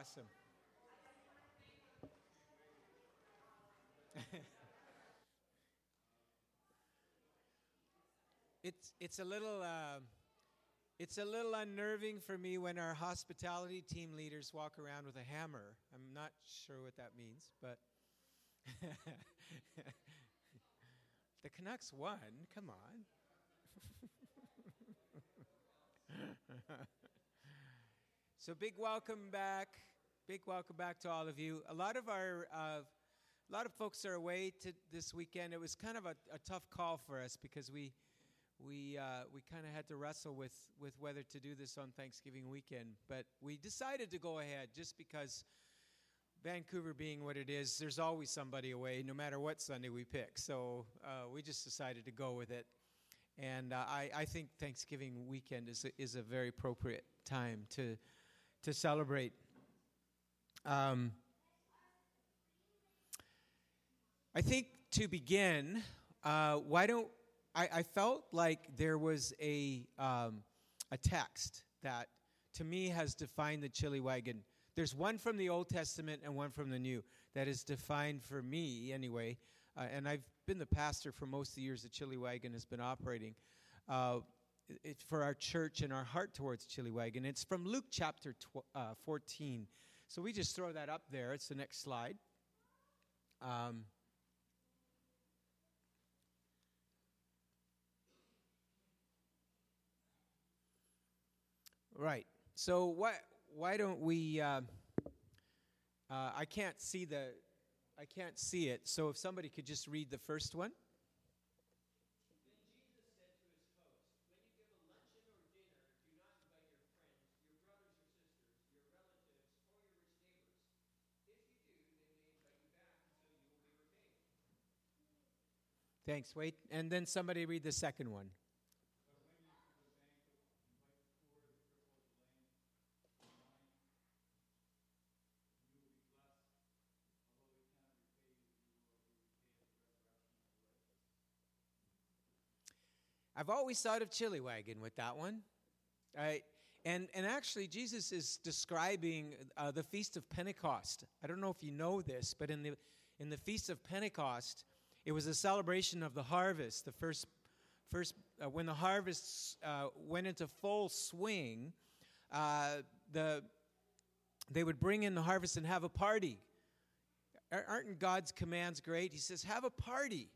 Awesome. it's it's a little uh, it's a little unnerving for me when our hospitality team leaders walk around with a hammer. I'm not sure what that means, but the Canucks won. Come on. so big welcome back. Big welcome back to all of you. A lot of our uh, a lot of folks are away to this weekend. It was kind of a, a tough call for us because we we uh, we kind of had to wrestle with with whether to do this on Thanksgiving weekend, but we decided to go ahead just because Vancouver being what it is, there's always somebody away, no matter what Sunday we pick. So uh, we just decided to go with it, and uh, I, I think Thanksgiving weekend is a, is a very appropriate time to to celebrate. Um, I think to begin, uh, why don't I, I, felt like there was a, um, a text that to me has defined the chili wagon. There's one from the Old Testament and one from the New that is defined for me anyway. Uh, and I've been the pastor for most of the years the chili wagon has been operating. Uh, it's for our church and our heart towards chili wagon. It's from Luke chapter tw- uh, 14. So we just throw that up there. It's the next slide. Um, Right. So why why don't we? Uh, uh, I can't see the I can't see it. So if somebody could just read the first one. Thanks. Wait, and then somebody read the second one. I've always thought of Chili Wagon with that one. I, and, and actually, Jesus is describing uh, the Feast of Pentecost. I don't know if you know this, but in the, in the Feast of Pentecost, it was a celebration of the harvest. The first, first uh, when the harvest uh, went into full swing, uh, the, they would bring in the harvest and have a party. Aren't God's commands great? He says, Have a party.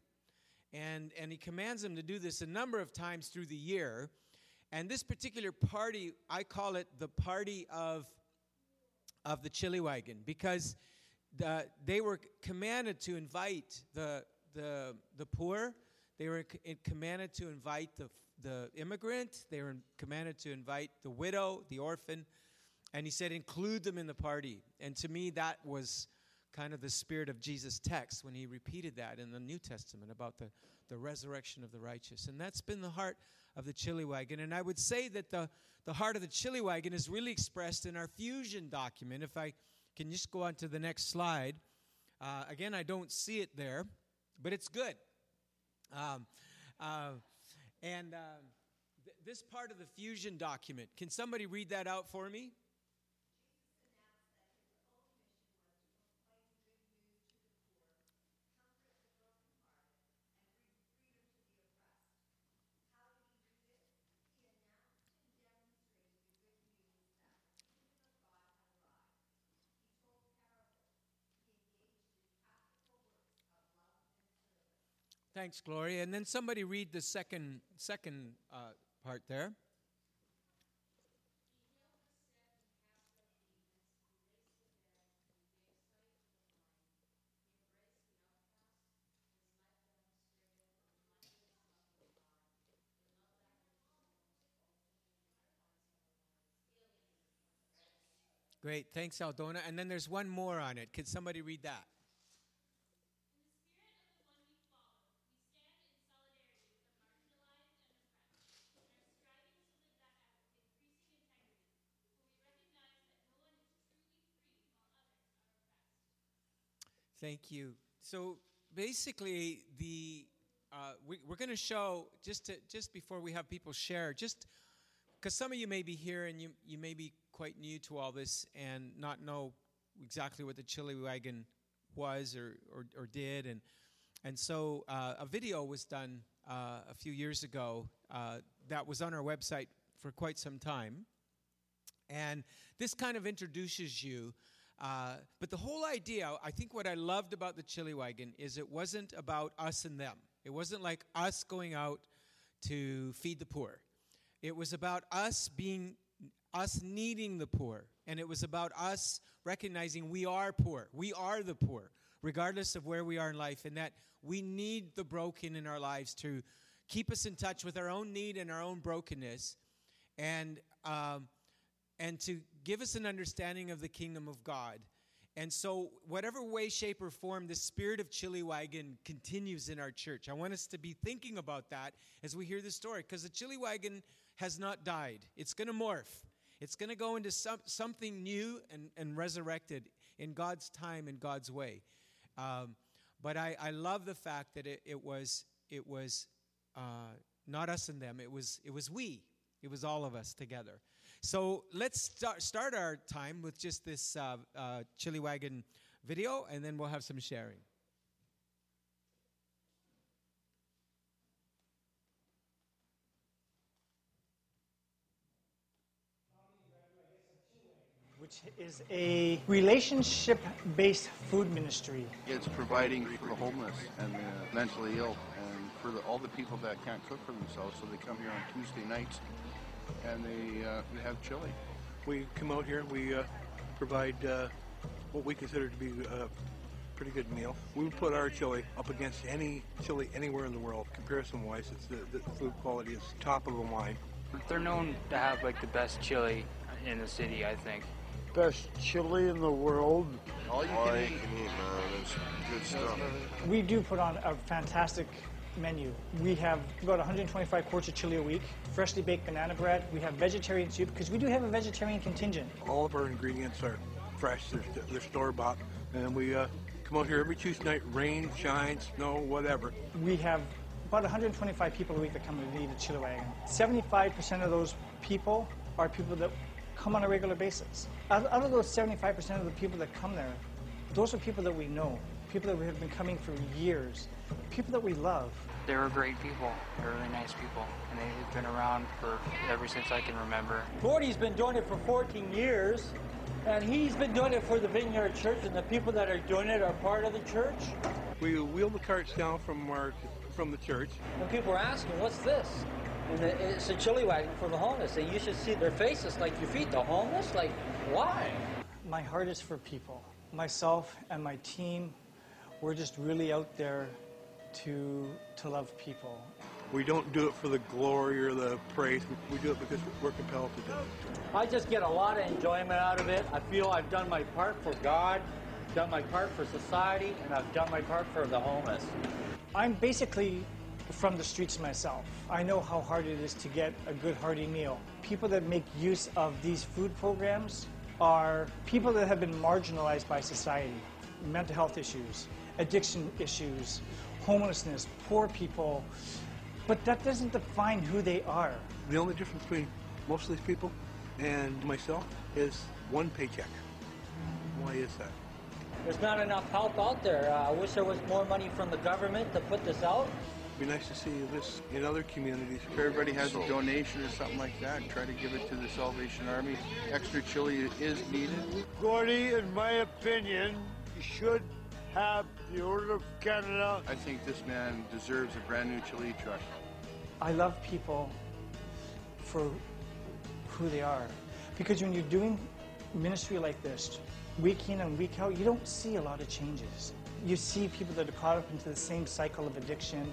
And, and he commands them to do this a number of times through the year. And this particular party, I call it the party of, of the chili wagon because the, they were commanded to invite the, the, the poor, they were commanded to invite the, the immigrant, they were commanded to invite the widow, the orphan, and he said, include them in the party. And to me, that was kind of the spirit of Jesus' text when he repeated that in the New Testament about the, the resurrection of the righteous. And that's been the heart of the chili wagon. And I would say that the, the heart of the chili wagon is really expressed in our fusion document. If I can just go on to the next slide. Uh, again, I don't see it there, but it's good. Um, uh, and uh, th- this part of the fusion document, can somebody read that out for me? Thanks, Gloria. And then somebody read the second second uh, part there. Great, thanks, Aldona. And then there's one more on it. Could somebody read that? Thank you. So basically, the uh, we, are going to show just to, just before we have people share, just because some of you may be here and you, you may be quite new to all this and not know exactly what the chili wagon was or, or, or did. And, and so uh, a video was done uh, a few years ago uh, that was on our website for quite some time. And this kind of introduces you. Uh, but the whole idea, I think what I loved about the chili wagon is it wasn't about us and them. It wasn't like us going out to feed the poor. It was about us being, us needing the poor. And it was about us recognizing we are poor. We are the poor, regardless of where we are in life, and that we need the broken in our lives to keep us in touch with our own need and our own brokenness, and um, and to give us an understanding of the kingdom of God. And so, whatever way, shape, or form, the spirit of Chili Wagon continues in our church. I want us to be thinking about that as we hear the story, because the Chili Wagon has not died. It's going to morph. It's going to go into some, something new and, and resurrected in God's time and God's way. Um, but I, I love the fact that it, it was, it was uh, not us and them, it was, it was we. It was all of us together. So let's start, start our time with just this uh, uh, Chili Wagon video, and then we'll have some sharing. which is a relationship based food ministry. It's providing for the homeless and the mentally ill and for the, all the people that can't cook for themselves. So they come here on Tuesday nights and they, uh, they have chili. We come out here and we uh, provide uh, what we consider to be a pretty good meal. We would put our chili up against any chili anywhere in the world. Comparison wise, it's the, the food quality is top of the line. They're known to have like the best chili in the city, I think best chili in the world. All you can, eat. man. It's good stuff. We do put on a fantastic menu. We have about 125 quarts of chili a week, freshly baked banana bread. We have vegetarian soup because we do have a vegetarian contingent. All of our ingredients are fresh. They're, they're store bought, and we uh, come out here every Tuesday night, rain, shine, snow, whatever. We have about 125 people a week that come to eat at Chili Wagon. 75% of those people are people that come on a regular basis. Out, out of those 75% of the people that come there, those are people that we know, people that we have been coming for years, people that we love. They were great people. They're really nice people, and they've been around for ever since I can remember. Gordy's been doing it for 14 years, and he's been doing it for the Vineyard Church, and the people that are doing it are part of the church. We wheel the carts down from our from the church. And people are asking, "What's this?" And it's a chili wagon for the homeless. And you should see their faces like you feed the homeless? Like, why? My heart is for people. Myself and my team, we're just really out there to, to love people. We don't do it for the glory or the praise. We do it because we're compelled to do it. I just get a lot of enjoyment out of it. I feel I've done my part for God, done my part for society, and I've done my part for the homeless. I'm basically from the streets myself. I know how hard it is to get a good hearty meal. People that make use of these food programs are people that have been marginalized by society, mental health issues, addiction issues, homelessness, poor people, but that doesn't define who they are. The only difference between most of these people and myself is one paycheck. Why is that? There's not enough help out there. Uh, I wish there was more money from the government to put this out. It'd be nice to see this in other communities. If everybody has a donation or something like that, try to give it to the Salvation Army. Extra chili is needed. Gordy, in my opinion, should have the Order of Canada. I think this man deserves a brand new chili truck. I love people for who they are. Because when you're doing ministry like this, week in and week out, you don't see a lot of changes. You see people that are caught up into the same cycle of addiction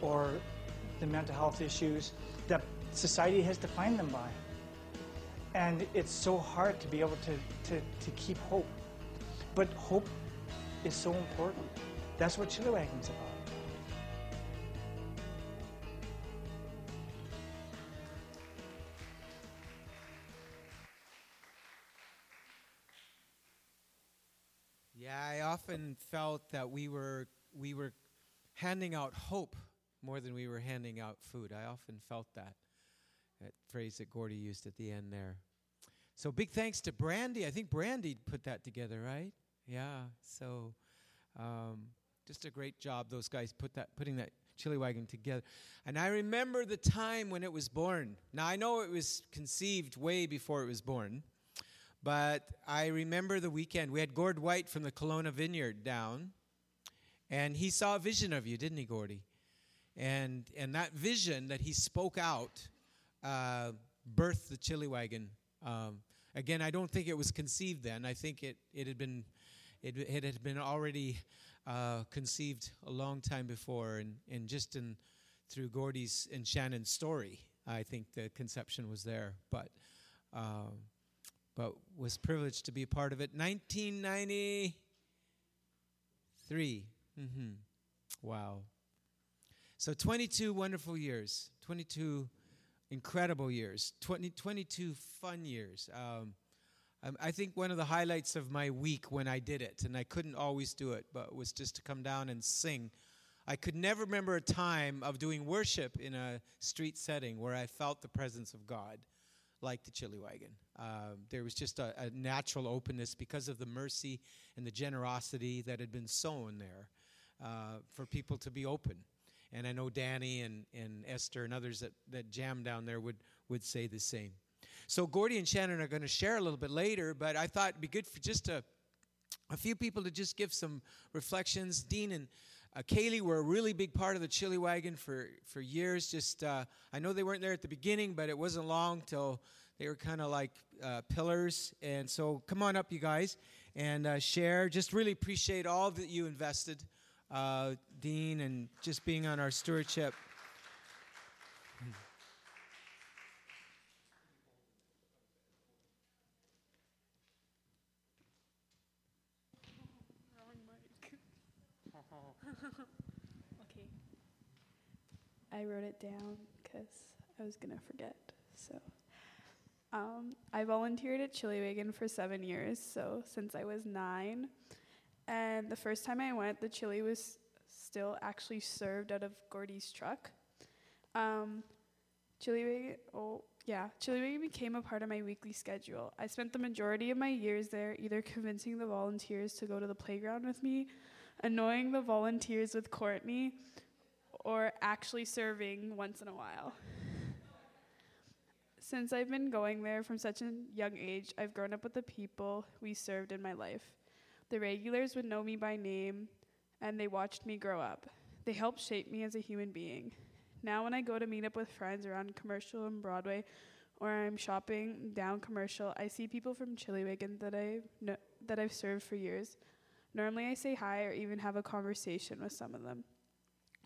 or the mental health issues that society has defined them by. And it's so hard to be able to, to, to keep hope. But hope is so important. That's what Chili Wagon's about. Yeah, I often felt that we were we were handing out hope more than we were handing out food. I often felt that, that phrase that Gordy used at the end there. So big thanks to Brandy. I think Brandy put that together, right? Yeah. So um, just a great job. Those guys put that putting that chili wagon together. And I remember the time when it was born. Now I know it was conceived way before it was born, but I remember the weekend. We had Gord White from the Kelowna Vineyard down, and he saw a vision of you, didn't he, Gordy? And and that vision that he spoke out uh, birthed the chili wagon. Um, again, I don't think it was conceived then. I think it it had been it, it had been already uh, conceived a long time before, and, and just in through Gordy's and Shannon's story, I think the conception was there. But uh, but was privileged to be a part of it. 1993. Mm-hmm. Wow. So 22 wonderful years, 22 incredible years, 20, 22 fun years. Um, um, I think one of the highlights of my week when I did it, and I couldn't always do it, but was just to come down and sing. I could never remember a time of doing worship in a street setting where I felt the presence of God like the Chili Wagon. Um, there was just a, a, natural openness because of the mercy and the generosity that had been sown there uh, for people to be open. And I know Danny and, and Esther and others that, that jam down there would, would say the same. So Gordy and Shannon are going to share a little bit later, but I thought it'd be good for just a, a few people to just give some reflections. Dean and uh, Kaylee were a really big part of the Chili Wagon for, for years. Just uh, I know they weren't there at the beginning, but it wasn't long till they were kind of like uh, pillars. And so come on up, you guys, and uh, share. Just really appreciate all that you invested, uh, Dean, and just being on our stewardship. I wrote it down because I was going to forget. So um, I volunteered at Chili Wagon for seven years, so since I was nine. And the first time I went, the chili was still actually served out of Gordy's truck. Um, chili Wagon, oh, yeah, Chili Wagon became a part of my weekly schedule. I spent the majority of my years there either convincing the volunteers to go to the playground with me, annoying the volunteers with Courtney, or actually serving once in a while. Since I've been going there from such a young age, I've grown up with the people we served in my life. The regulars would know me by name, and they watched me grow up. They helped shape me as a human being. Now, when I go to meet up with friends around Commercial and Broadway, or I'm shopping down Commercial, I see people from Chiliwagon that I know, that I've served for years. Normally, I say hi or even have a conversation with some of them.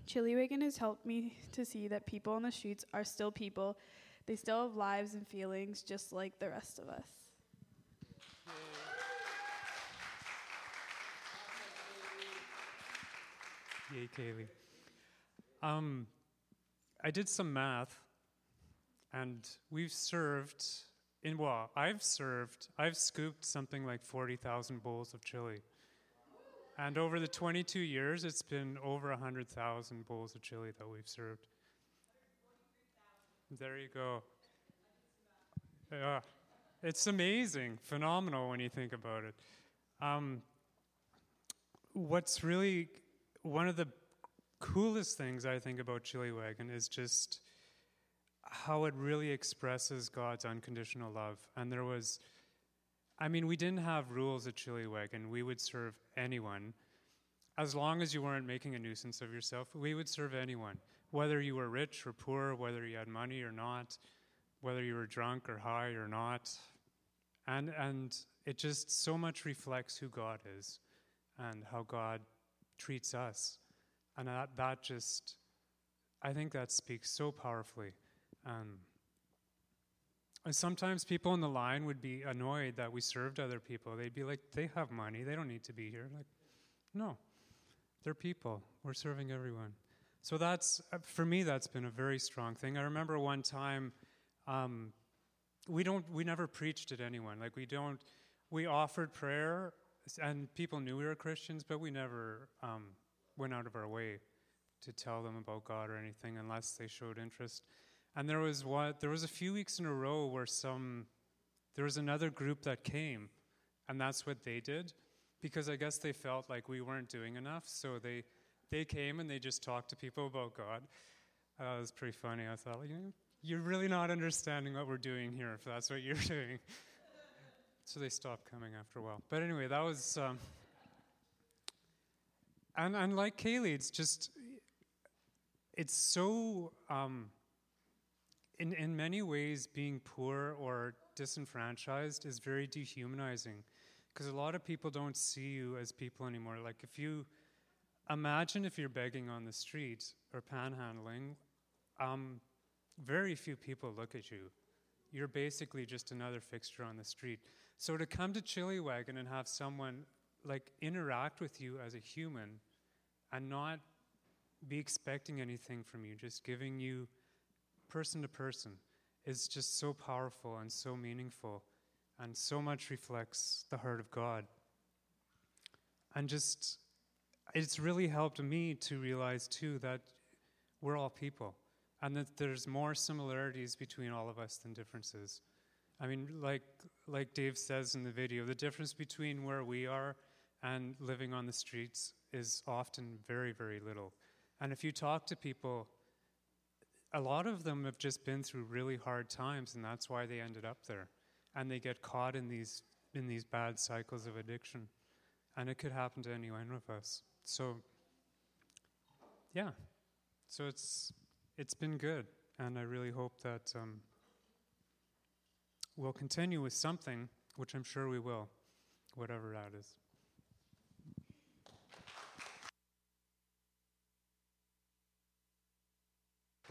Chili Wagon has helped me to see that people on the streets are still people. They still have lives and feelings just like the rest of us. Yay, Kaylee. Um, I did some math, and we've served in well, I've served, I've scooped something like 40,000 bowls of chili. And over the 22 years, it's been over 100,000 bowls of chili that we've served. There you go. It's amazing, phenomenal when you think about it. Um, what's really one of the coolest things I think about Chili Wagon is just how it really expresses God's unconditional love. And there was I mean, we didn't have rules at Chili Wagon. We would serve anyone. As long as you weren't making a nuisance of yourself, we would serve anyone. Whether you were rich or poor, whether you had money or not, whether you were drunk or high or not. And, and it just so much reflects who God is and how God treats us. And that, that just, I think that speaks so powerfully. Um, sometimes people in the line would be annoyed that we served other people. They'd be like, they have money, they don't need to be here. Like, no, they're people. We're serving everyone. So that's, uh, for me, that's been a very strong thing. I remember one time, um, we don't, we never preached at anyone. Like, we don't, we offered prayer, and people knew we were Christians, but we never um, went out of our way to tell them about God or anything unless they showed interest. And there was what there was a few weeks in a row where some there was another group that came, and that's what they did, because I guess they felt like we weren't doing enough. So they they came and they just talked to people about God. Uh, it was pretty funny. I thought, you know, you're really not understanding what we're doing here if that's what you're doing. so they stopped coming after a while. But anyway, that was. Um, and, and like Kaylee, it's just, it's so, um, in, in many ways, being poor or disenfranchised is very dehumanizing because a lot of people don't see you as people anymore. Like, if you imagine if you're begging on the street or panhandling, um, very few people look at you. You're basically just another fixture on the street. So to come to Chili Wagon and have someone like interact with you as a human and not be expecting anything from you, just giving you person to person, is just so powerful and so meaningful and so much reflects the heart of God. And just, it's really helped me to realize too that we're all people and that there's more similarities between all of us than differences. I mean, like, like Dave says in the video, the difference between where we are and living on the streets is often very, very little. And if you talk to people, a lot of them have just been through really hard times, and that's why they ended up there. And they get caught in these, in these bad cycles of addiction. And it could happen to any one of us. So, yeah. So it's it's been good, and I really hope that um, we'll continue with something, which I'm sure we will, whatever that is.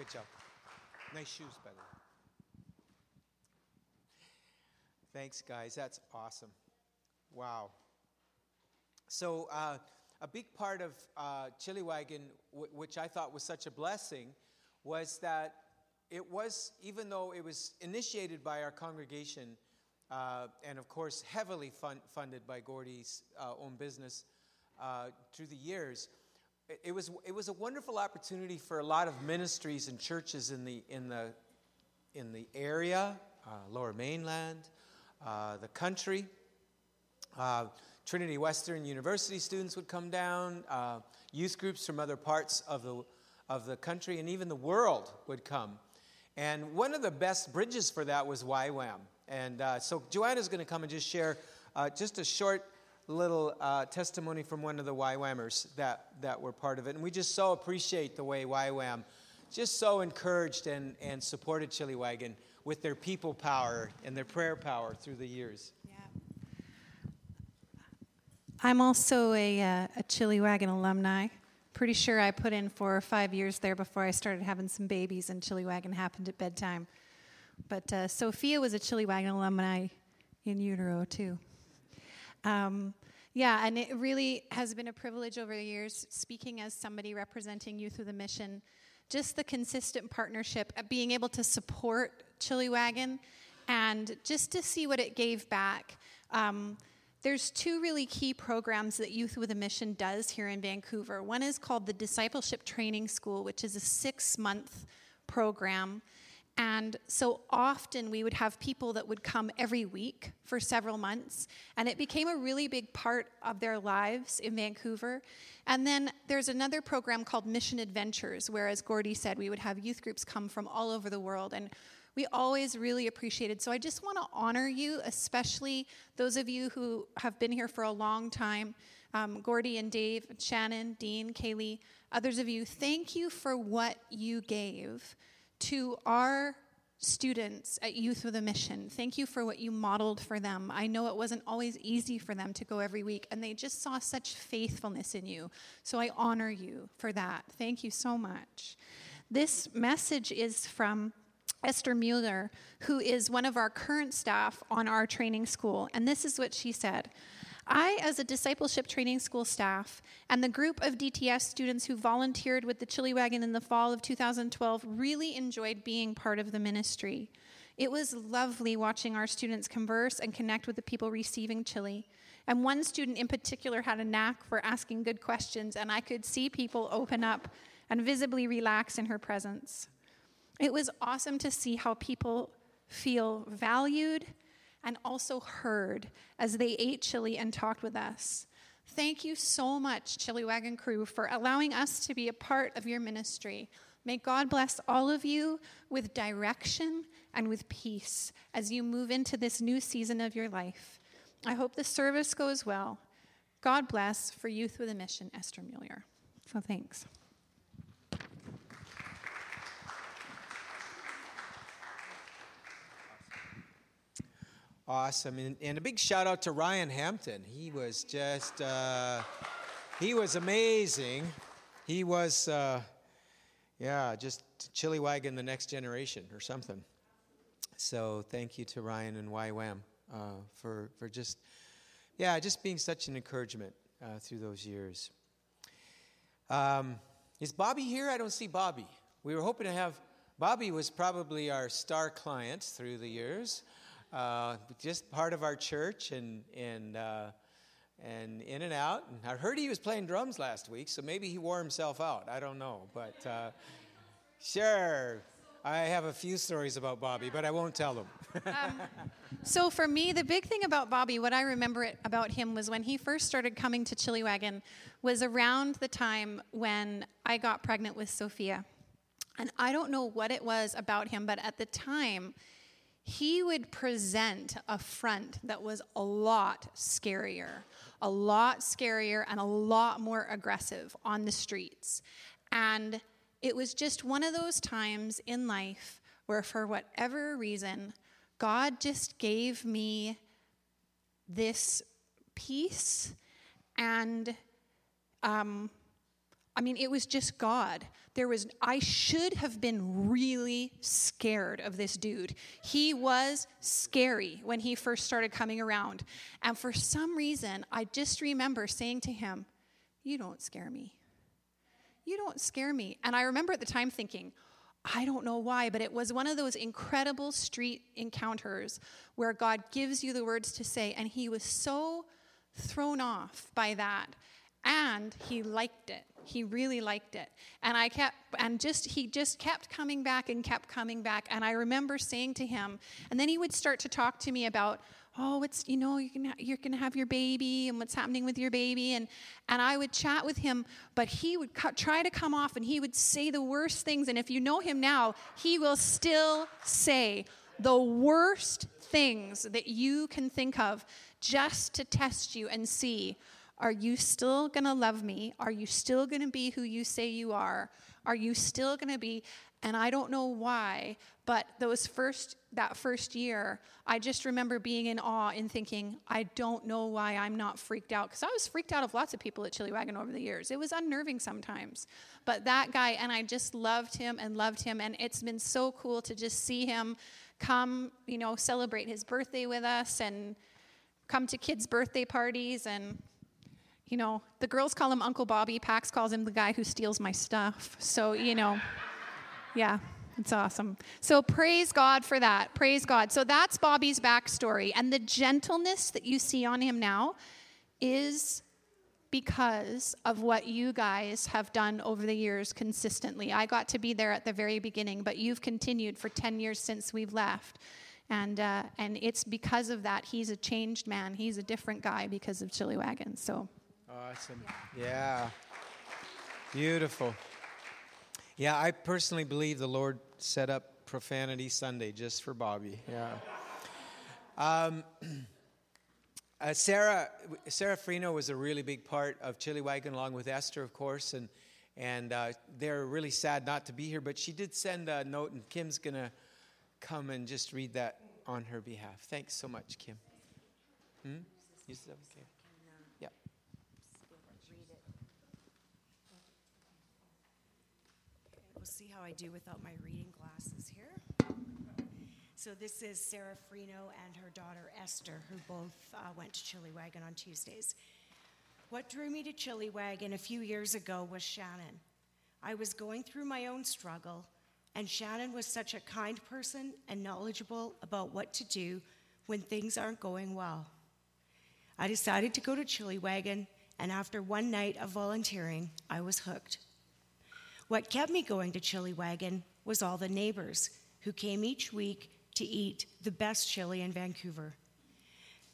Good job. Nice shoes, by the way. Thanks, guys. That's awesome. Wow. So, uh, a big part of uh, Chili Wagon, w- which I thought was such a blessing, was that it was, even though it was initiated by our congregation, uh, and of course heavily fun- funded by Gordy's uh, own business uh, through the years, it, was, it was a wonderful opportunity for a lot of ministries and churches in the, in the, in the area, uh, lower mainland, uh, the country. Uh, Trinity Western University students would come down, youth groups from other parts of the of the country and even the world would come. And one of the best bridges for that was YWAM. And uh, so Joanna's going to come and just share uh, just a short little uh, testimony from one of the YWAMers that, that were part of it. And we just so appreciate the way YWAM just so encouraged and, and supported Chili Wagon with their people power and their prayer power through the years. Yeah. I'm also a, uh, a Chili Wagon alumni. Pretty sure I put in four or five years there before I started having some babies, and Chili Wagon happened at bedtime. But uh, Sophia was a Chili Wagon alumni in utero, too. Um, yeah, and it really has been a privilege over the years, speaking as somebody representing Youth with a Mission, just the consistent partnership, being able to support Chili Wagon, and just to see what it gave back. Um, there's two really key programs that Youth with a Mission does here in Vancouver. One is called the Discipleship Training School, which is a six month program. And so often we would have people that would come every week for several months, and it became a really big part of their lives in Vancouver. And then there's another program called Mission Adventures, where, as Gordy said, we would have youth groups come from all over the world. And we always really appreciated. So I just want to honor you, especially those of you who have been here for a long time. Um, Gordy and Dave, Shannon, Dean, Kaylee, others of you, thank you for what you gave to our students at Youth with a Mission. Thank you for what you modeled for them. I know it wasn't always easy for them to go every week, and they just saw such faithfulness in you. So I honor you for that. Thank you so much. This message is from Esther Mueller, who is one of our current staff on our training school. And this is what she said I, as a discipleship training school staff, and the group of DTS students who volunteered with the Chili Wagon in the fall of 2012, really enjoyed being part of the ministry. It was lovely watching our students converse and connect with the people receiving chili. And one student in particular had a knack for asking good questions, and I could see people open up and visibly relax in her presence. It was awesome to see how people feel valued and also heard as they ate chili and talked with us. Thank you so much, Chili Wagon crew, for allowing us to be a part of your ministry. May God bless all of you with direction and with peace as you move into this new season of your life. I hope the service goes well. God bless for Youth with a Mission, Esther Mueller. So thanks. Awesome. And, and, a big shout out to Ryan Hampton. He was just, uh, he was amazing. He was, uh, yeah, just chili wagon the next generation or something. So thank you to Ryan and YWAM uh, for, for just, yeah, just being such an encouragement uh, through those years. Um, is Bobby here? I don't see Bobby. We were hoping to have, Bobby was probably our star client through the years uh, just part of our church and and uh, and in and out. And I heard he was playing drums last week, so maybe he wore himself out. I don't know, but uh, sure. I have a few stories about Bobby, but I won't tell them. um, so for me, the big thing about Bobby, what I remember about him was when he first started coming to Chili Wagon, was around the time when I got pregnant with Sophia. And I don't know what it was about him, but at the time, he would present a front that was a lot scarier, a lot scarier, and a lot more aggressive on the streets. And it was just one of those times in life where, for whatever reason, God just gave me this peace and um, I mean, it was just God. There was, I should have been really scared of this dude. He was scary when he first started coming around. And for some reason, I just remember saying to him, You don't scare me. You don't scare me. And I remember at the time thinking, I don't know why, but it was one of those incredible street encounters where God gives you the words to say. And he was so thrown off by that. And he liked it he really liked it. And I kept, and just, he just kept coming back and kept coming back. And I remember saying to him, and then he would start to talk to me about, oh, it's, you know, you can, you're going to have your baby and what's happening with your baby. And, and I would chat with him, but he would co- try to come off and he would say the worst things. And if you know him now, he will still say the worst things that you can think of just to test you and see are you still going to love me? Are you still going to be who you say you are? Are you still going to be and I don't know why, but those first that first year, I just remember being in awe and thinking, I don't know why I'm not freaked out because I was freaked out of lots of people at Chili Wagon over the years. It was unnerving sometimes. But that guy and I just loved him and loved him and it's been so cool to just see him come, you know, celebrate his birthday with us and come to kids' birthday parties and you know, the girls call him Uncle Bobby. Pax calls him the guy who steals my stuff. So, you know, yeah, it's awesome. So praise God for that. Praise God. So that's Bobby's backstory. And the gentleness that you see on him now is because of what you guys have done over the years consistently. I got to be there at the very beginning, but you've continued for 10 years since we've left. And, uh, and it's because of that. He's a changed man. He's a different guy because of Chili Wagon. So Awesome. Yeah. Beautiful. Yeah, I personally believe the Lord set up Profanity Sunday just for Bobby. Yeah. Um, uh, Sarah Sarah Frino was a really big part of Chili Wagon, along with Esther, of course, and and uh, they're really sad not to be here. But she did send a note, and Kim's gonna come and just read that on her behalf. Thanks so much, Kim. Hmm? You said okay. How I do without my reading glasses here. So this is Sarah Frino and her daughter Esther, who both uh, went to Chili Wagon on Tuesdays. What drew me to Chili Wagon a few years ago was Shannon. I was going through my own struggle, and Shannon was such a kind person and knowledgeable about what to do when things aren't going well. I decided to go to Chili Wagon, and after one night of volunteering, I was hooked. What kept me going to Chili Wagon was all the neighbors who came each week to eat the best chili in Vancouver.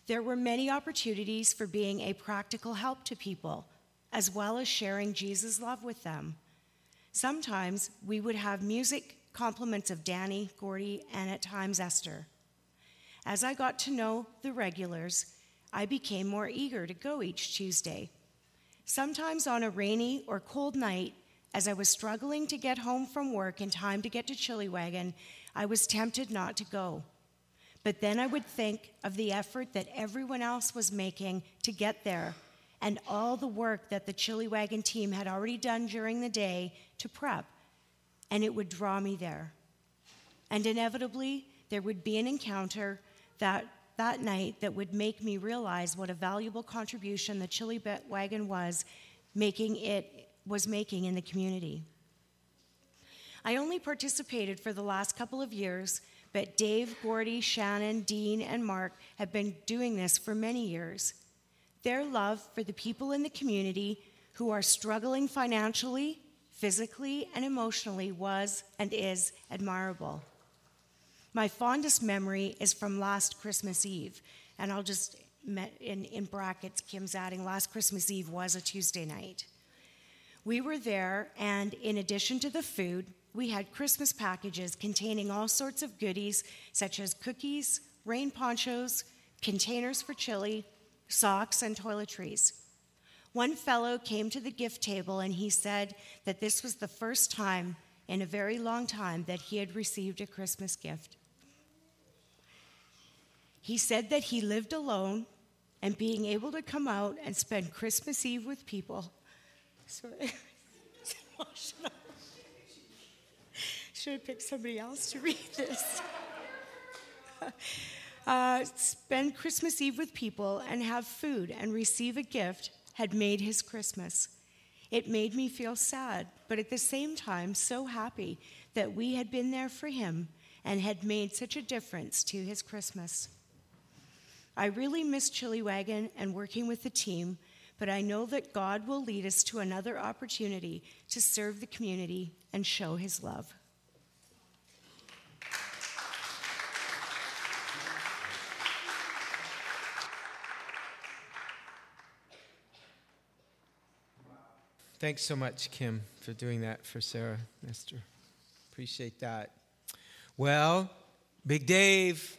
There were many opportunities for being a practical help to people, as well as sharing Jesus' love with them. Sometimes we would have music compliments of Danny, Gordy, and at times Esther. As I got to know the regulars, I became more eager to go each Tuesday. Sometimes on a rainy or cold night, as I was struggling to get home from work in time to get to Chili Wagon, I was tempted not to go. But then I would think of the effort that everyone else was making to get there and all the work that the Chili Wagon team had already done during the day to prep, and it would draw me there. And inevitably, there would be an encounter that, that night that would make me realize what a valuable contribution the Chili Wagon was making it was making in the community. I only participated for the last couple of years, but Dave, Gordy, Shannon, Dean, and Mark have been doing this for many years. Their love for the people in the community who are struggling financially, physically, and emotionally was and is admirable. My fondest memory is from last Christmas Eve, and I'll just, in, in brackets, Kim's adding, last Christmas Eve was a Tuesday night. We were there, and in addition to the food, we had Christmas packages containing all sorts of goodies, such as cookies, rain ponchos, containers for chili, socks, and toiletries. One fellow came to the gift table and he said that this was the first time in a very long time that he had received a Christmas gift. He said that he lived alone and being able to come out and spend Christmas Eve with people. Sorry. Should have picked somebody else to read this. uh, spend Christmas Eve with people and have food and receive a gift had made his Christmas. It made me feel sad, but at the same time, so happy that we had been there for him and had made such a difference to his Christmas. I really miss Chili Wagon and working with the team, but I know that God will lead us to another opportunity to serve the community and show his love. Thanks so much, Kim, for doing that for Sarah, Esther. Appreciate that. Well, Big Dave.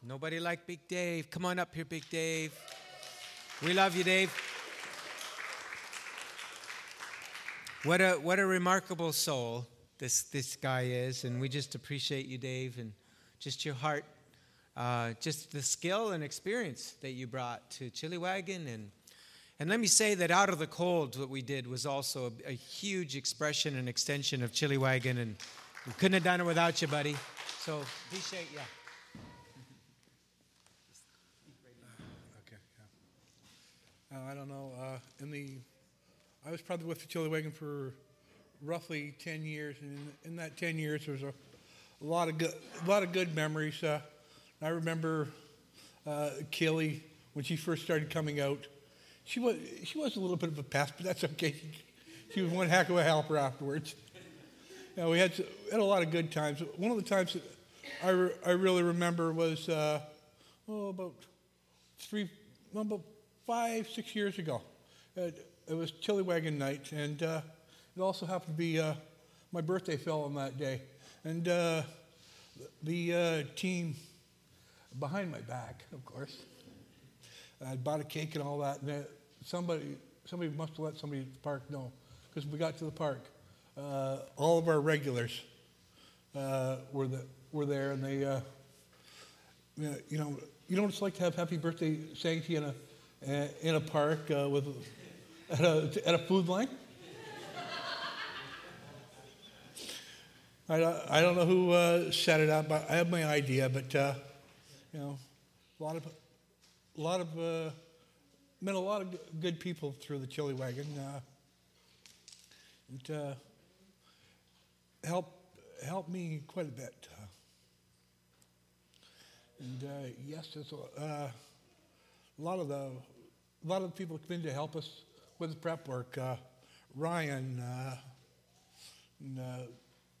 Nobody like Big Dave. Come on up here, Big Dave. We love you, Dave. What a what a remarkable soul this this guy is, and we just appreciate you, Dave, and just your heart, uh, just the skill and experience that you brought to Chili Wagon and and let me say that out of the cold, what we did was also a, a huge expression and extension of Chili Wagon, and we couldn't have done it without you, buddy. So appreciate you. Okay, yeah. Uh, I don't know. Uh, in the, I was probably with the Chili Wagon for roughly 10 years, and in, in that 10 years, there was a, a lot of good, a lot of good memories. Uh, I remember uh, Kelly when she first started coming out. She was, she was a little bit of a pest, but that's okay. She, was one heck of a helper afterwards. You know, we had, had a lot of good times. One of the times that I, re, I really remember was, uh, oh, about three, about five, six years ago. It, it was Chili Wagon night, and uh, it also happened to be uh, my birthday fell on that day. And uh, the uh, team behind my back, of course, I bought a cake and all that. And somebody, somebody must have let somebody at the park know, because we got to the park. Uh, all of our regulars uh, were the, were there, and they, you know, you know what it's like to have happy birthday saying to you in a in a park with at a at a food line. I, I don't know who uh, set it up. But I have my idea, but uh, you know, a lot of a lot of uh, met a lot of good people through the Chili Wagon. Uh, it uh, helped helped me quite a bit. Uh, and uh, yes, a, uh, a, lot of the a lot of people come in to help us with prep work. Uh, Ryan, and,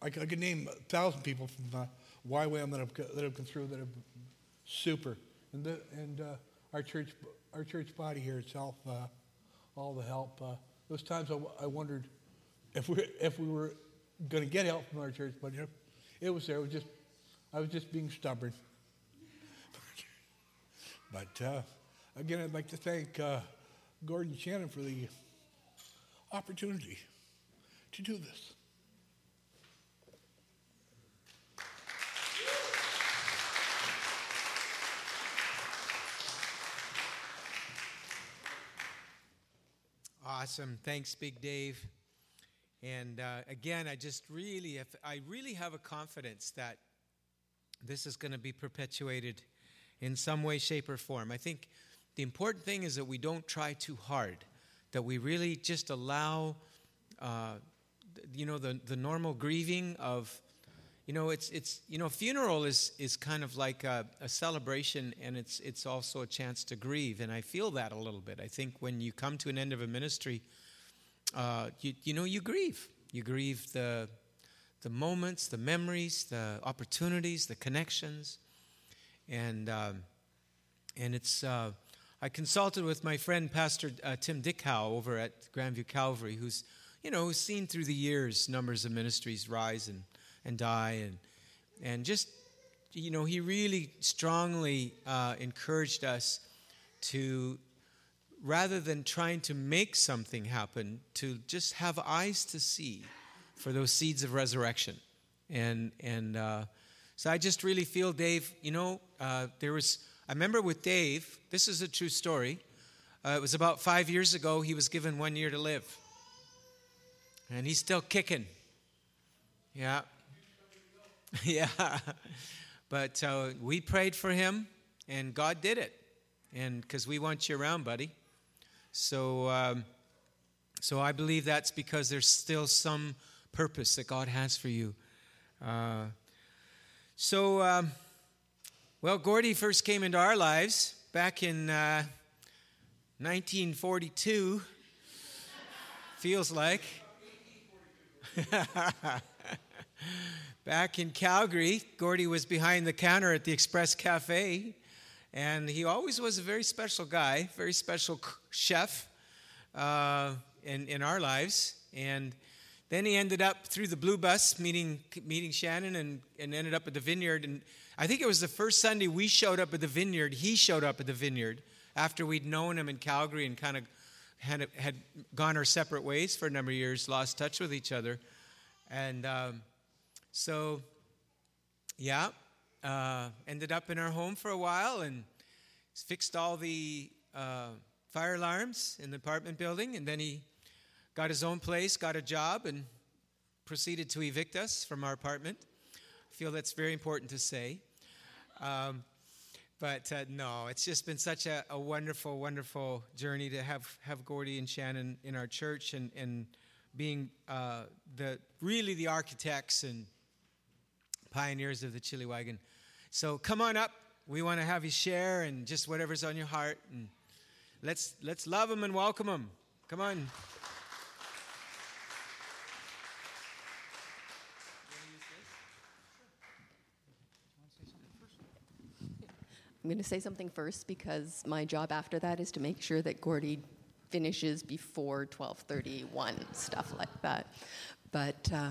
I, I, could name a thousand people from uh, YWAM that have that have come through that have super, and the, and our church, our church body here itself, uh, all the help. Uh, those times I, wondered if we if we were going to get help from our church, but it was there. It was just I was just being stubborn. but uh, again, I'd like to thank uh, Gordon Shannon for the opportunity to do this. Awesome. Thanks, Big Dave. And uh, again, I just really, I really have a confidence that this is going to be perpetuated in some way, shape, or form. I think the important thing is that we don't try too hard, that we really just allow, uh, you know, the, the normal grieving of, you know, it's, it's you know, funeral is, is kind of like a, a celebration and it's, it's also a chance to grieve. And I feel that a little bit. I think when you come to an end of a ministry, uh, you, you know, you grieve. You grieve the, the moments, the memories, the opportunities, the connections. And, um, and it's, uh, I consulted with my friend, Pastor uh, Tim Dickhow, over at Grandview Calvary, who's, you know, seen through the years numbers of ministries rise and, and die. And, and just, you know, he really strongly uh, encouraged us to, rather than trying to make something happen, to just have eyes to see for those seeds of resurrection. And, and uh, so I just really feel, Dave, you know, uh, there was, I remember with Dave, this is a true story. Uh, it was about five years ago, he was given one year to live. And he's still kicking. Yeah. yeah. But uh, we prayed for him, and God did it. And because we want you around, buddy. So, um, so I believe that's because there's still some purpose that God has for you. Uh, so, um, well, Gordy first came into our lives back in uh, 1942. Feels like. back in Calgary, Gordy was behind the counter at the Express Cafe, and he always was a very special guy, very special chef uh, in, in our lives. And then he ended up through the blue bus meeting, meeting Shannon and, and ended up at the vineyard. And I think it was the first Sunday we showed up at the vineyard. He showed up at the vineyard after we'd known him in Calgary and kind of had, had gone our separate ways for a number of years, lost touch with each other. And um, so, yeah, uh, ended up in our home for a while and fixed all the uh, fire alarms in the apartment building. And then he got his own place, got a job, and proceeded to evict us from our apartment. I feel that's very important to say. Um, but uh, no, it's just been such a, a, wonderful, wonderful journey to have, have Gordy and Shannon in our church and, and being uh, the really the architects and pioneers of the chili wagon. So come on up. We want to have you share and just whatever's on your heart. And let's, let's love them and welcome them. Come on. I'm going to say something first because my job after that is to make sure that Gordy finishes before 12:31, stuff like that. But uh,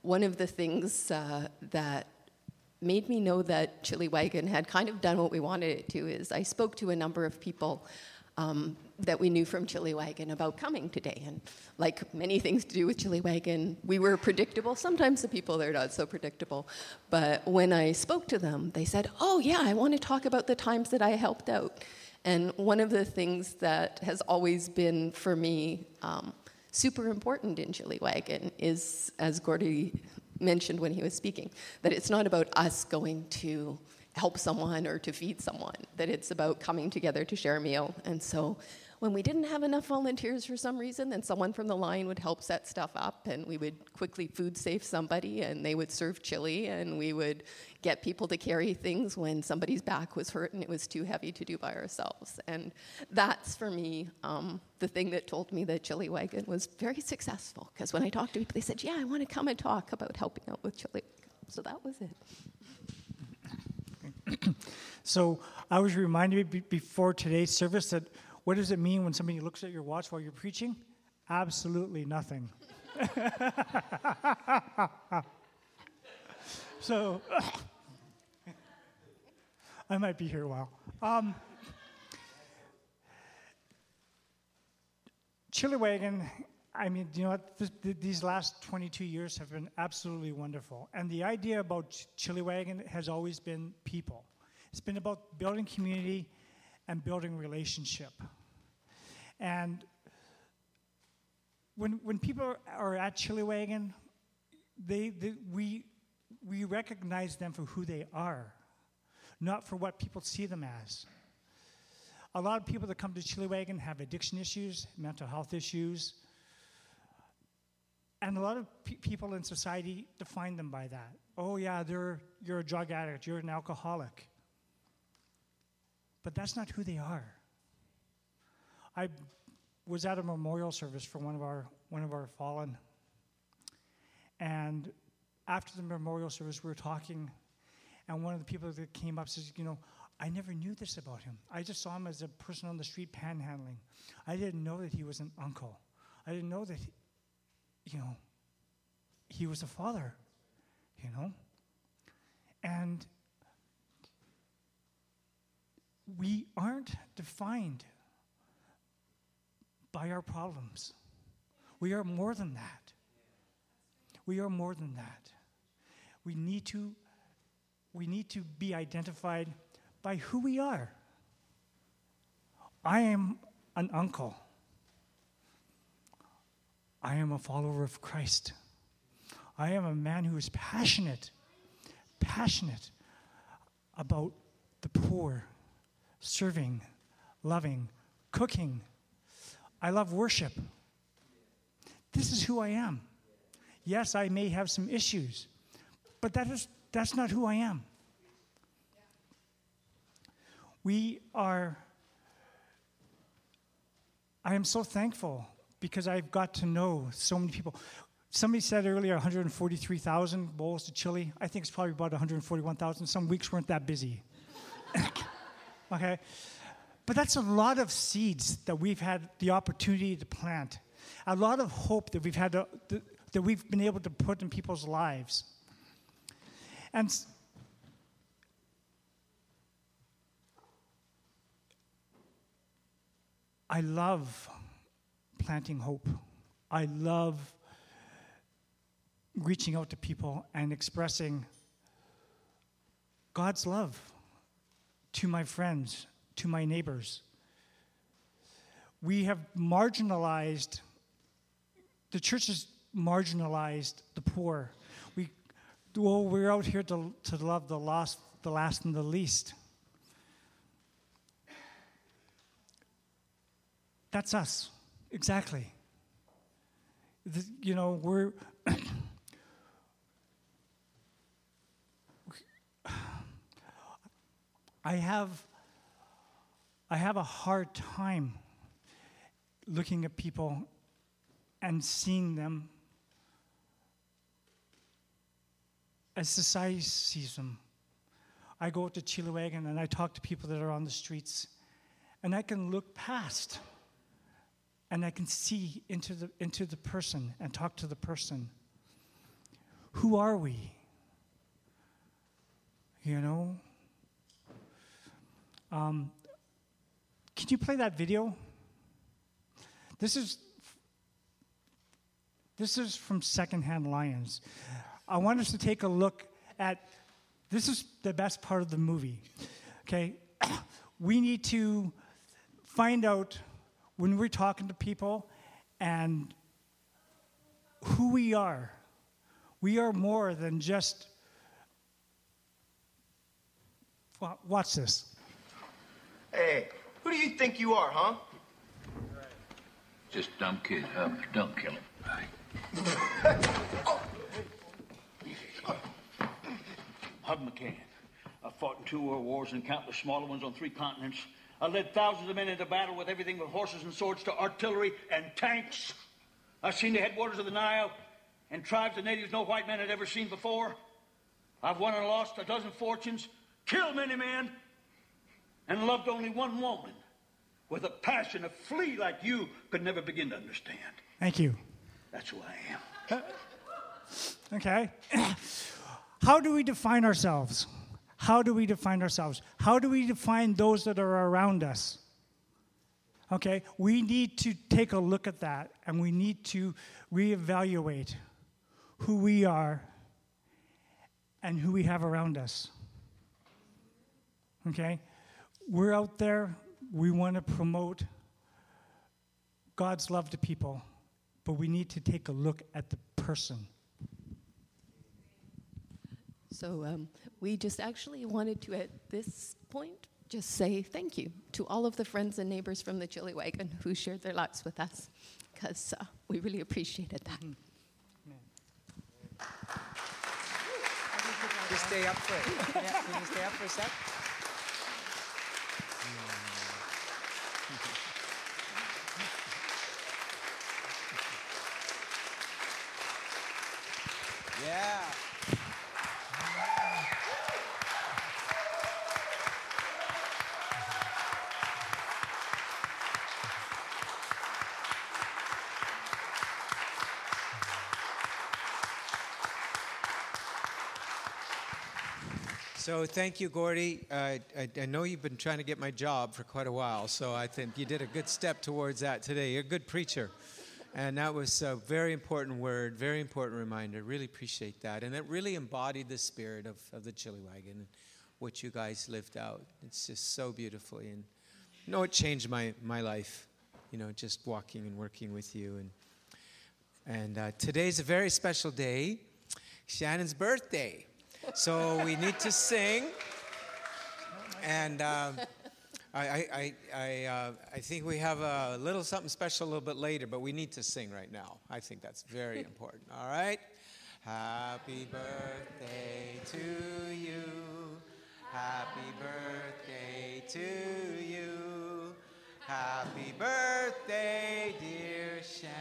one of the things uh, that made me know that Chili Wagon had kind of done what we wanted it to is I spoke to a number of people um, that we knew from Chili Wagon about coming today. And like many things to do with Chili Wagon, we were predictable. Sometimes the people there are not so predictable. But when I spoke to them, they said, Oh, yeah, I want to talk about the times that I helped out. And one of the things that has always been for me um, super important in Chili Wagon is, as Gordy mentioned when he was speaking, that it's not about us going to help someone or to feed someone, that it's about coming together to share a meal. And so when we didn't have enough volunteers for some reason, then someone from the line would help set stuff up and we would quickly food safe somebody and they would serve chili and we would get people to carry things when somebody's back was hurt and it was too heavy to do by ourselves. And that's for me um, the thing that told me that Chili Wagon was very successful because when I talked to people, they said, Yeah, I want to come and talk about helping out with Chili Wagon. So that was it. so I was reminded be- before today's service that what does it mean when somebody looks at your watch while you're preaching? Absolutely nothing. so I might be here a while. Um, Chili Wagon, I mean, you know what? Th- th- these last 22 years have been absolutely wonderful. And the idea about Ch- Chili Wagon has always been people. It's been about building community and building relationship. And when, when people are at Chili Wagon, they, they, we, we recognize them for who they are, not for what people see them as. A lot of people that come to Chili Wagon have addiction issues, mental health issues, and a lot of pe- people in society define them by that. Oh, yeah, they're, you're a drug addict, you're an alcoholic. But that's not who they are. I was at a memorial service for one of our, one of our fallen. And after the memorial service, we were talking, and one of the people that came up says, You know, I never knew this about him. I just saw him as a person on the street panhandling. I didn't know that he was an uncle. I didn't know that, he, you know, he was a father, you know? And we aren't defined by our problems. We are more than that. We are more than that. We need to we need to be identified by who we are. I am an uncle. I am a follower of Christ. I am a man who is passionate, passionate about the poor, serving, loving, cooking. I love worship. This is who I am. Yes, I may have some issues, but that is, that's not who I am. We are, I am so thankful because I've got to know so many people. Somebody said earlier 143,000 bowls to chili. I think it's probably about 141,000. Some weeks weren't that busy. okay? But that's a lot of seeds that we've had the opportunity to plant, a lot of hope that we've had to, that we've been able to put in people's lives. And I love planting hope. I love reaching out to people and expressing God's love to my friends, to my neighbors. We have marginalized, the church has marginalized the poor. We, well, we're out here to, to love the lost, the last, and the least. That's us, exactly. The, you know, we're. I have I have a hard time looking at people and seeing them as society sees them. I go to Chili Wagon and I talk to people that are on the streets, and I can look past and I can see into the, into the person and talk to the person. Who are we? You know? Um, can you play that video? This is this is from Secondhand Lions. I want us to take a look at this is the best part of the movie. Okay? we need to find out when we're talking to people and who we are. We are more than just watch this. Hey, who do you think you are, huh? Just dumb kid, huh? Don't kill him. Hub McCann. I fought in two world wars and countless smaller ones on three continents. I led thousands of men into battle with everything from horses and swords to artillery and tanks. I've seen the headwaters of the Nile and tribes the natives no white man had ever seen before. I've won and lost a dozen fortunes, killed many men, and loved only one woman with a passion a flea like you could never begin to understand. Thank you. That's who I am. Uh, okay. How do we define ourselves? How do we define ourselves? How do we define those that are around us? Okay, we need to take a look at that and we need to reevaluate who we are and who we have around us. Okay? We're out there, we want to promote God's love to people, but we need to take a look at the person. So um, we just actually wanted to, at this point, just say thank you to all of the friends and neighbors from the Chili Wagon who shared their lives with us, because uh, we really appreciated that. Just stay up for it. Yeah, can you stay up for a sec? Yeah. So thank you, Gordy. Uh, I, I know you've been trying to get my job for quite a while, so I think you did a good step towards that today. You're a good preacher. And that was a very important word, very important reminder. Really appreciate that. And it really embodied the spirit of, of the Chili Wagon and what you guys lived out. It's just so beautifully. And you know, it changed my, my life, you know, just walking and working with you. And, and uh, today's a very special day, Shannon's birthday. So we need to sing. And um, I, I, I, I, uh, I think we have a little something special a little bit later, but we need to sing right now. I think that's very important. All right? Happy birthday to you. Happy birthday to you. Happy birthday, dear Shannon.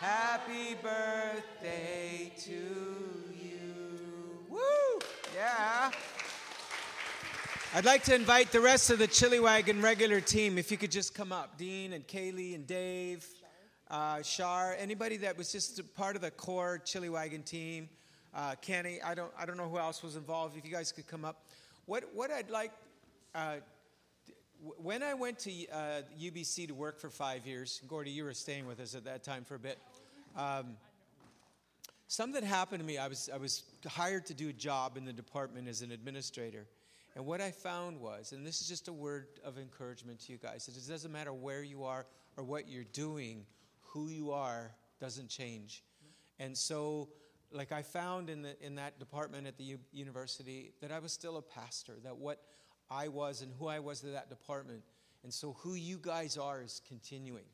Happy birthday to you. Woo! Yeah. I'd like to invite the rest of the Chili Wagon regular team, if you could just come up. Dean and Kaylee and Dave, uh, Shar, anybody that was just part of the core Chili Wagon team. Uh, Kenny, I don't, I don't know who else was involved. If you guys could come up. What, what I'd like, uh, when I went to uh, UBC to work for five years, Gordy, you were staying with us at that time for a bit. Um, something happened to me. I was, I was hired to do a job in the department as an administrator. And what I found was, and this is just a word of encouragement to you guys, that it doesn't matter where you are or what you're doing, who you are doesn't change. And so, like I found in, the, in that department at the u- university, that I was still a pastor, that what I was and who I was to that department. And so, who you guys are is continuing.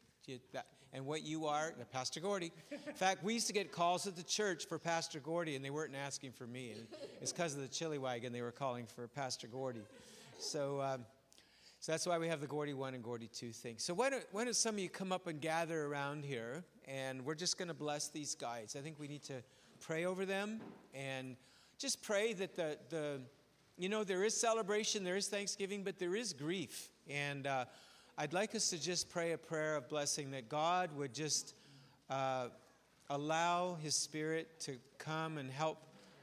That, and what you are, Pastor Gordy. In fact, we used to get calls at the church for Pastor Gordy, and they weren't asking for me. And it's because of the chili wagon they were calling for Pastor Gordy. So, um, so that's why we have the Gordy 1 and Gordy 2 thing. So why don't, why don't some of you come up and gather around here, and we're just going to bless these guys. I think we need to pray over them and just pray that the, the you know, there is celebration, there is thanksgiving, but there is grief. And uh, I'd like us to just pray a prayer of blessing that God would just uh, allow His Spirit to come and help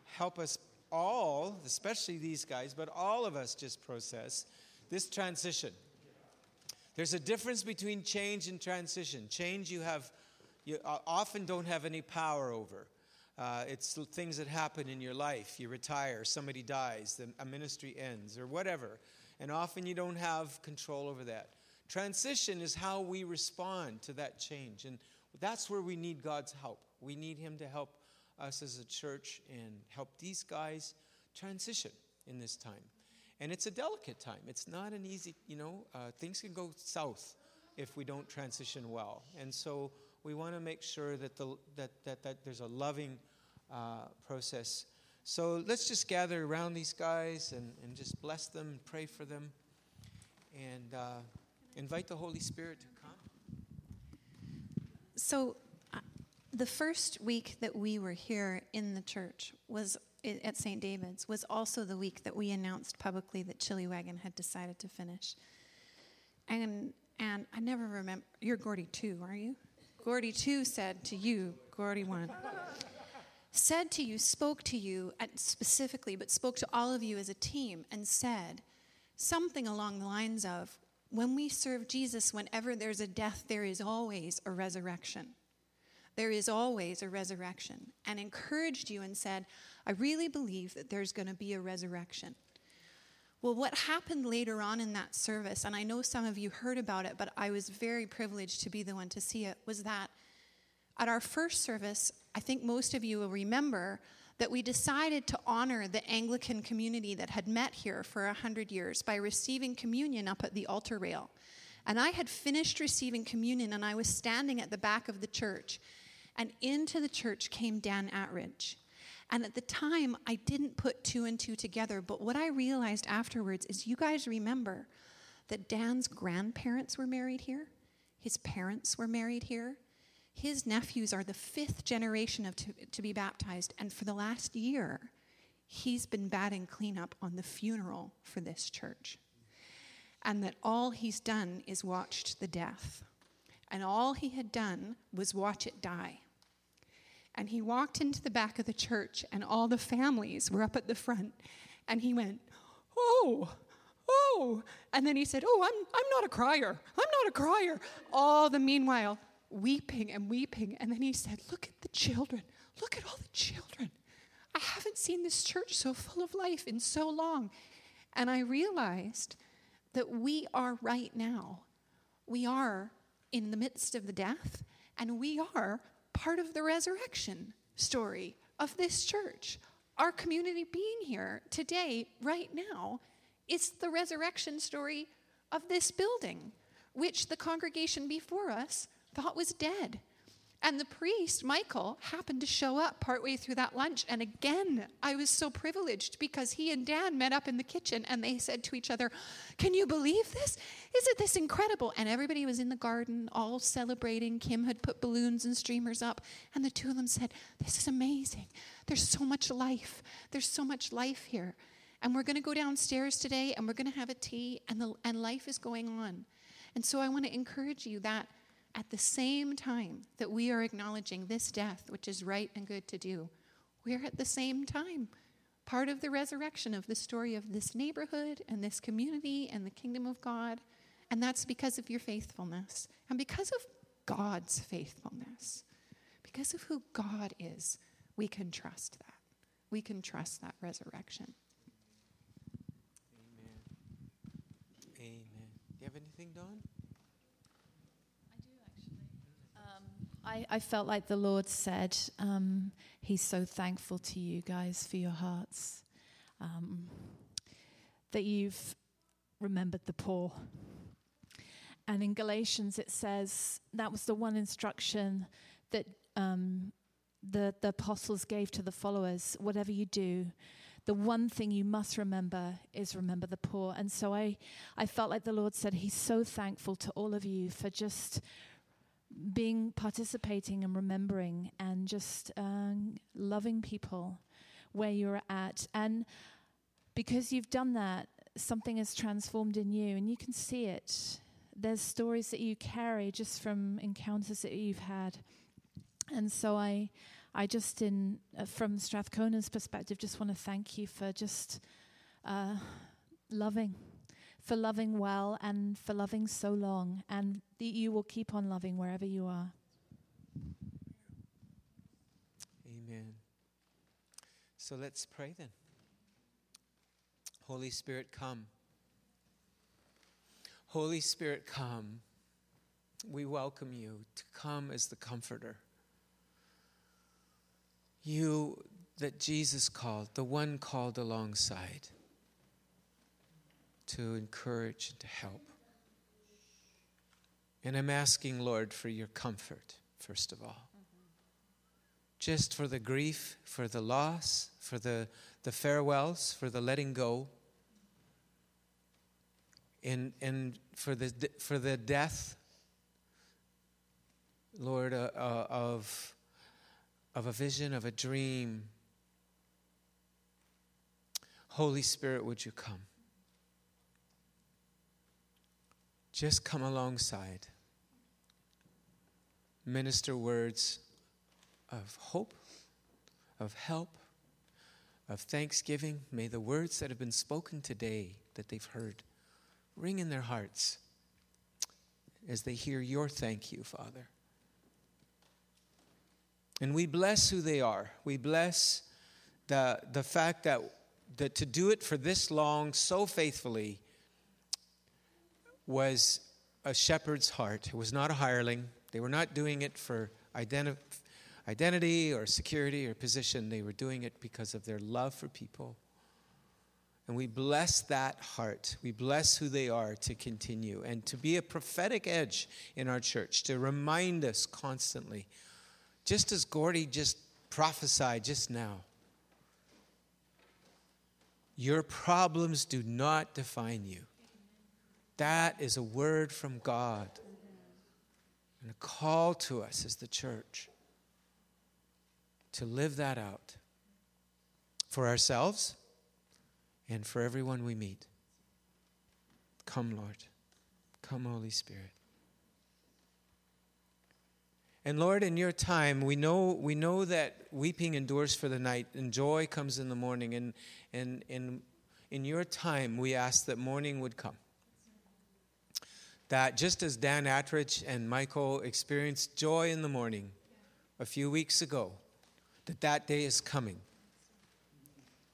help us all, especially these guys, but all of us just process this transition. There's a difference between change and transition. Change you have you often don't have any power over. Uh, it's things that happen in your life. You retire, somebody dies, a ministry ends, or whatever. And often you don't have control over that. Transition is how we respond to that change. And that's where we need God's help. We need Him to help us as a church and help these guys transition in this time. And it's a delicate time. It's not an easy, you know, uh, things can go south if we don't transition well. And so we want to make sure that, the, that, that, that there's a loving uh, process. So let's just gather around these guys and, and just bless them and pray for them. And. Uh, invite the Holy Spirit to come. So, uh, the first week that we were here in the church was at St. David's was also the week that we announced publicly that Chili Wagon had decided to finish. And and I never remember. You're Gordy two, are you? Gordy two said to you, Gordy one, said to you, spoke to you specifically, but spoke to all of you as a team and said something along the lines of, "When we serve Jesus, whenever there's a death, there is always a resurrection." there is always a resurrection, and encouraged you and said, I really believe that there's going to be a resurrection. Well, what happened later on in that service, and I know some of you heard about it, but I was very privileged to be the one to see it, was that at our first service, I think most of you will remember that we decided to honor the Anglican community that had met here for a hundred years by receiving communion up at the altar rail. And I had finished receiving communion, and I was standing at the back of the church. And into the church came Dan Atridge. And at the time, I didn't put two and two together, but what I realized afterwards is you guys remember that Dan's grandparents were married here, his parents were married here. His nephews are the fifth generation of to, to be baptized, and for the last year, he's been batting cleanup on the funeral for this church. And that all he's done is watched the death. And all he had done was watch it die. And he walked into the back of the church, and all the families were up at the front. And he went, Oh, oh. And then he said, Oh, I'm, I'm not a crier. I'm not a crier. All the meanwhile, weeping and weeping. And then he said, Look at the children. Look at all the children. I haven't seen this church so full of life in so long. And I realized that we are right now. We are in the midst of the death, and we are part of the resurrection story of this church. Our community being here today, right now, is the resurrection story of this building, which the congregation before us thought was dead. And the priest, Michael, happened to show up partway through that lunch. And again, I was so privileged because he and Dan met up in the kitchen and they said to each other, Can you believe this? Isn't this incredible? And everybody was in the garden, all celebrating. Kim had put balloons and streamers up. And the two of them said, This is amazing. There's so much life. There's so much life here. And we're going to go downstairs today and we're going to have a tea, and, the, and life is going on. And so I want to encourage you that at the same time that we are acknowledging this death, which is right and good to do, we're at the same time part of the resurrection of the story of this neighborhood and this community and the kingdom of God. And that's because of your faithfulness and because of God's faithfulness. Because of who God is, we can trust that. We can trust that resurrection. Amen. Amen. Do you have anything, Dawn? I, I felt like the Lord said, um, He's so thankful to you guys for your hearts, um, that you've remembered the poor. And in Galatians, it says that was the one instruction that um, the, the apostles gave to the followers whatever you do, the one thing you must remember is remember the poor. And so I, I felt like the Lord said, He's so thankful to all of you for just being participating and remembering and just um, loving people where you're at. And because you've done that something has transformed in you and you can see it. There's stories that you carry just from encounters that you've had. And so i i just in uh, from strathcona's perspective just want to thank you for just uh, loving for loving well and for loving so long, and that you will keep on loving wherever you are. Amen. So let's pray then. Holy Spirit, come. Holy Spirit, come. We welcome you to come as the Comforter. You that Jesus called, the one called alongside to encourage and to help. And I'm asking, Lord, for your comfort, first of all. Just for the grief, for the loss, for the, the farewells, for the letting go, and, and for, the, for the death, Lord, uh, uh, of, of a vision, of a dream, Holy Spirit, would you come? Just come alongside. Minister words of hope, of help, of thanksgiving. May the words that have been spoken today that they've heard ring in their hearts as they hear your thank you, Father. And we bless who they are. We bless the, the fact that, that to do it for this long, so faithfully, was a shepherd's heart. It was not a hireling. They were not doing it for identi- identity or security or position. They were doing it because of their love for people. And we bless that heart. We bless who they are to continue and to be a prophetic edge in our church, to remind us constantly, just as Gordy just prophesied just now. Your problems do not define you. That is a word from God and a call to us as the church to live that out for ourselves and for everyone we meet. Come, Lord. Come, Holy Spirit. And Lord, in your time, we know, we know that weeping endures for the night and joy comes in the morning. And, and, and in your time, we ask that morning would come. That just as Dan Attridge and Michael experienced joy in the morning a few weeks ago, that that day is coming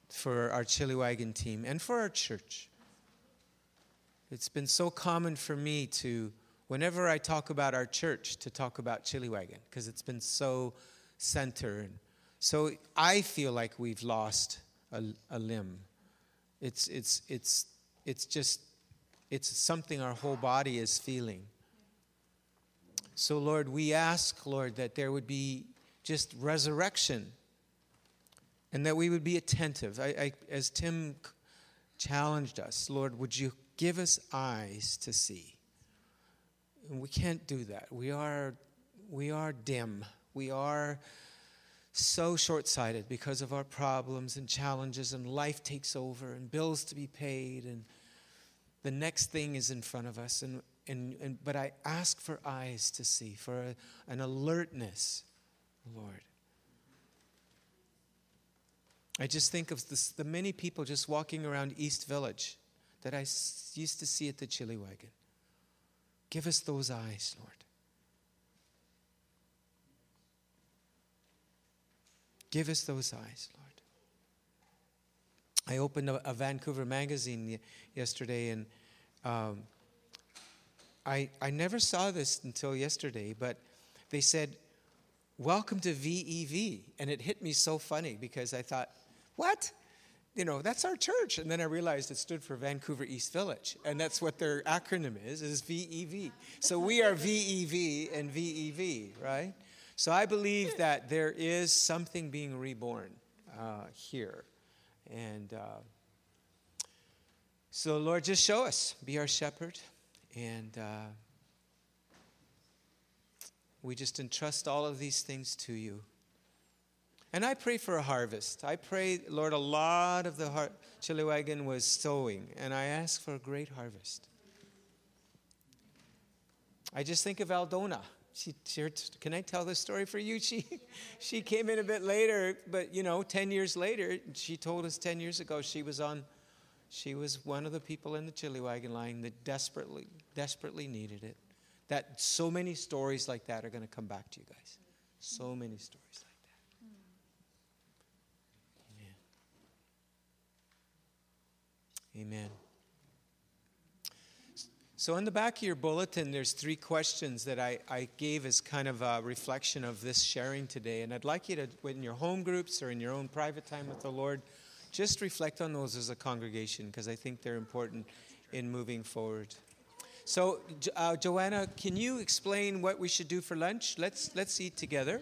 for our Chili Wagon team and for our church. It's been so common for me to, whenever I talk about our church, to talk about Chili Wagon because it's been so centered. So I feel like we've lost a, a limb. It's, it's, it's, it's just, it's something our whole body is feeling. So, Lord, we ask, Lord, that there would be just resurrection and that we would be attentive. I, I, as Tim challenged us, Lord, would you give us eyes to see? And we can't do that. We are, we are dim. We are so short sighted because of our problems and challenges, and life takes over, and bills to be paid, and the next thing is in front of us. And, and, and, but I ask for eyes to see, for a, an alertness, Lord. I just think of this, the many people just walking around East Village that I used to see at the Chili Wagon. Give us those eyes, Lord. Give us those eyes, Lord. I opened a, a Vancouver magazine yesterday, and um, I, I never saw this until yesterday, but they said, Welcome to VEV. And it hit me so funny because I thought, what? You know, that's our church. And then I realized it stood for Vancouver East Village. And that's what their acronym is, is VEV. So we are VEV and VEV, right? So I believe that there is something being reborn uh, here. And uh, so, Lord, just show us. Be our shepherd. And uh, we just entrust all of these things to you. And I pray for a harvest. I pray, Lord, a lot of the har- was sowing, and I ask for a great harvest. I just think of Aldona. She, she, can I tell this story for you? She, she came in a bit later, but you know, 10 years later, she told us 10 years ago she was on, she was one of the people in the chili wagon line that desperately, desperately needed it. That so many stories like that are going to come back to you guys. So many stories like that. Amen. Amen. So, in the back of your bulletin, there's three questions that I, I gave as kind of a reflection of this sharing today. And I'd like you to, in your home groups or in your own private time with the Lord, just reflect on those as a congregation because I think they're important in moving forward. So, uh, Joanna, can you explain what we should do for lunch? Let's, let's eat together.